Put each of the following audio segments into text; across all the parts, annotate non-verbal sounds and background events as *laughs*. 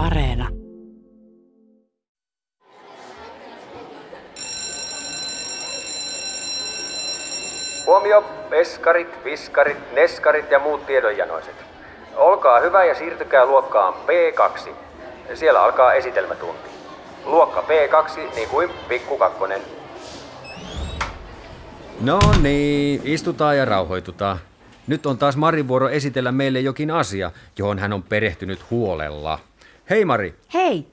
Areena. Huomio, peskarit, viskarit, neskarit ja muut tiedonjanoiset. Olkaa hyvä ja siirtykää luokkaan P2. Siellä alkaa esitelmätunti. Luokka P2, niin kuin pikku kakkonen. No niin, istutaan ja rauhoitutaan. Nyt on taas Marin vuoro esitellä meille jokin asia, johon hän on perehtynyt huolella. Hei Mari, Hei,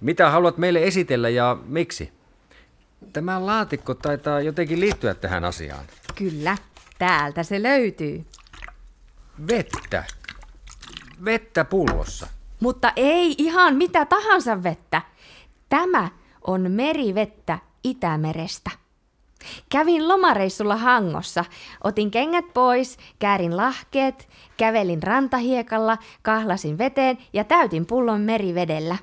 mitä haluat meille esitellä ja miksi? Tämä laatikko taitaa jotenkin liittyä tähän asiaan. kyllä, täältä se löytyy. Vettä. Vettä pullossa. Mutta ei ihan mitä tahansa vettä. Tämä on merivettä Itämerestä. Kävin lomareissulla Hangossa, otin kengät pois, käärin lahkeet, kävelin rantahiekalla, kahlasin veteen ja täytin pullon merivedellä.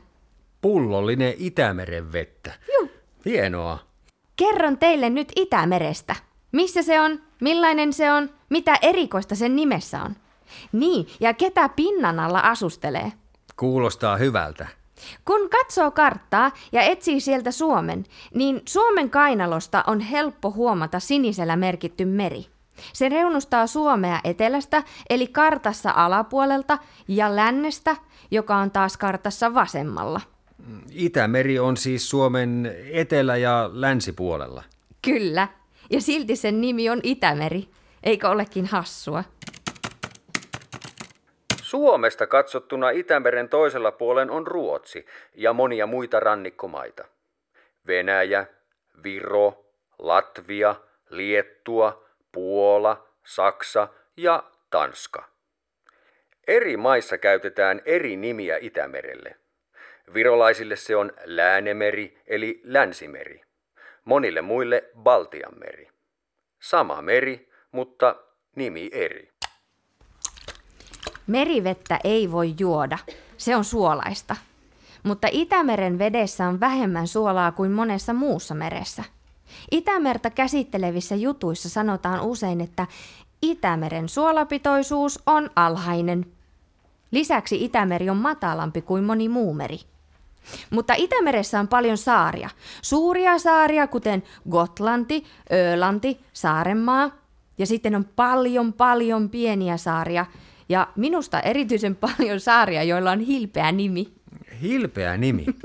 Pullollinen Itämeren vettä. Juu. Hienoa. Kerron teille nyt Itämerestä. Missä se on, millainen se on, mitä erikoista sen nimessä on. Niin, ja ketä pinnan alla asustelee. Kuulostaa hyvältä. Kun katsoo karttaa ja etsii sieltä Suomen, niin Suomen kainalosta on helppo huomata sinisellä merkitty meri. Se reunustaa Suomea etelästä, eli kartassa alapuolelta, ja lännestä, joka on taas kartassa vasemmalla. Itämeri on siis Suomen etelä- ja länsipuolella. Kyllä, ja silti sen nimi on Itämeri. Eikö olekin hassua? Suomesta katsottuna Itämeren toisella puolen on Ruotsi ja monia muita rannikkomaita. Venäjä, Viro, Latvia, Liettua, Puola, Saksa ja Tanska. Eri maissa käytetään eri nimiä Itämerelle. Virolaisille se on Läänemeri eli Länsimeri. Monille muille Baltianmeri. Sama meri, mutta nimi eri. Merivettä ei voi juoda. Se on suolaista. Mutta Itämeren vedessä on vähemmän suolaa kuin monessa muussa meressä. Itämerta käsittelevissä jutuissa sanotaan usein, että Itämeren suolapitoisuus on alhainen. Lisäksi Itämeri on matalampi kuin moni muu meri. Mutta Itämeressä on paljon saaria. Suuria saaria, kuten Gotlanti, Ölanti, Saarenmaa. Ja sitten on paljon, paljon pieniä saaria. Ja minusta erityisen paljon saaria, joilla on hilpeä nimi. Hilpeä nimi. *laughs*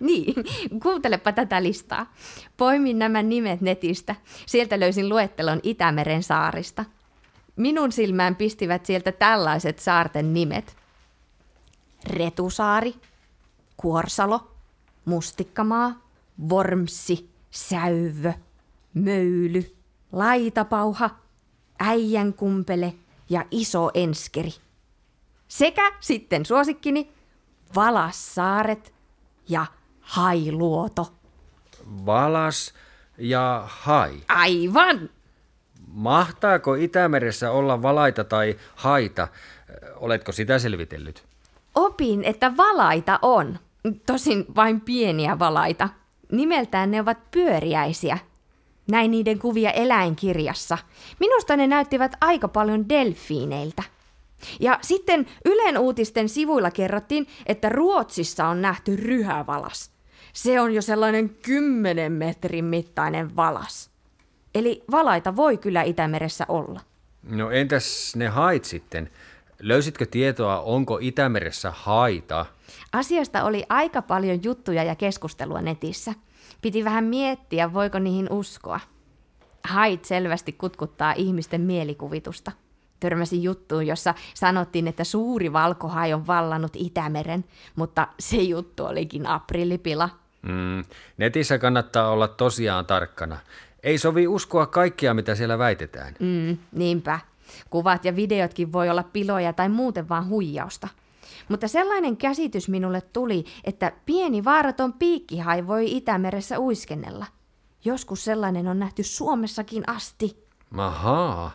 Niin, kuuntelepa tätä listaa. Poimin nämä nimet netistä. Sieltä löysin luettelon Itämeren saarista. Minun silmään pistivät sieltä tällaiset saarten nimet. Retusaari, Kuorsalo, Mustikkamaa, Vormsi, Säyvö, Möyly, Laitapauha, Äijänkumpele ja Iso Enskeri. Sekä sitten suosikkini Valassaaret ja Hailuoto. Valas ja hai. Aivan! Mahtaako Itämeressä olla valaita tai haita? Oletko sitä selvitellyt? Opin, että valaita on. Tosin vain pieniä valaita. Nimeltään ne ovat pyöriäisiä. Näin niiden kuvia eläinkirjassa. Minusta ne näyttivät aika paljon delfiineiltä. Ja sitten Ylen uutisten sivuilla kerrottiin, että Ruotsissa on nähty ryhävalas. Se on jo sellainen 10 metrin mittainen valas. Eli valaita voi kyllä Itämeressä olla. No entäs ne hait sitten? Löysitkö tietoa, onko Itämeressä haita? Asiasta oli aika paljon juttuja ja keskustelua netissä. Piti vähän miettiä, voiko niihin uskoa. Hait selvästi kutkuttaa ihmisten mielikuvitusta. Törmäsin juttuun, jossa sanottiin, että suuri valkohai on vallannut Itämeren, mutta se juttu olikin aprillipila. Mm, netissä kannattaa olla tosiaan tarkkana. Ei sovi uskoa kaikkia, mitä siellä väitetään. Mm, niinpä. Kuvat ja videotkin voi olla piloja tai muuten vaan huijausta. Mutta sellainen käsitys minulle tuli, että pieni vaaraton piikkihai voi Itämeressä uiskennella. Joskus sellainen on nähty Suomessakin asti. Ahaa,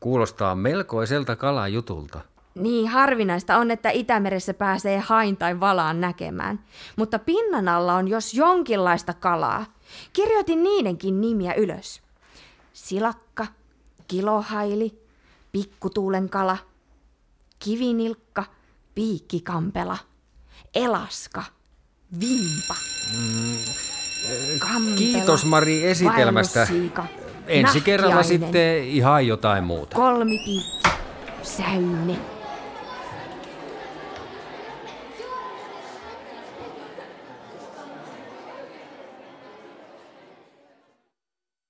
kuulostaa melkoiselta kalajutulta. Niin harvinaista on, että Itämeressä pääsee hain tai valaan näkemään. Mutta pinnan alla on jos jonkinlaista kalaa. Kirjoitin niidenkin nimiä ylös. Silakka, kilohaili, pikkutuulen kala, kivinilkka, piikkikampela, elaska, vimpa, kampela, Kiitos Mari esitelmästä. vaellussiika, Ensi kerralla nahkiainen, sitten ihan jotain muuta. Kolmipiikki, säyne,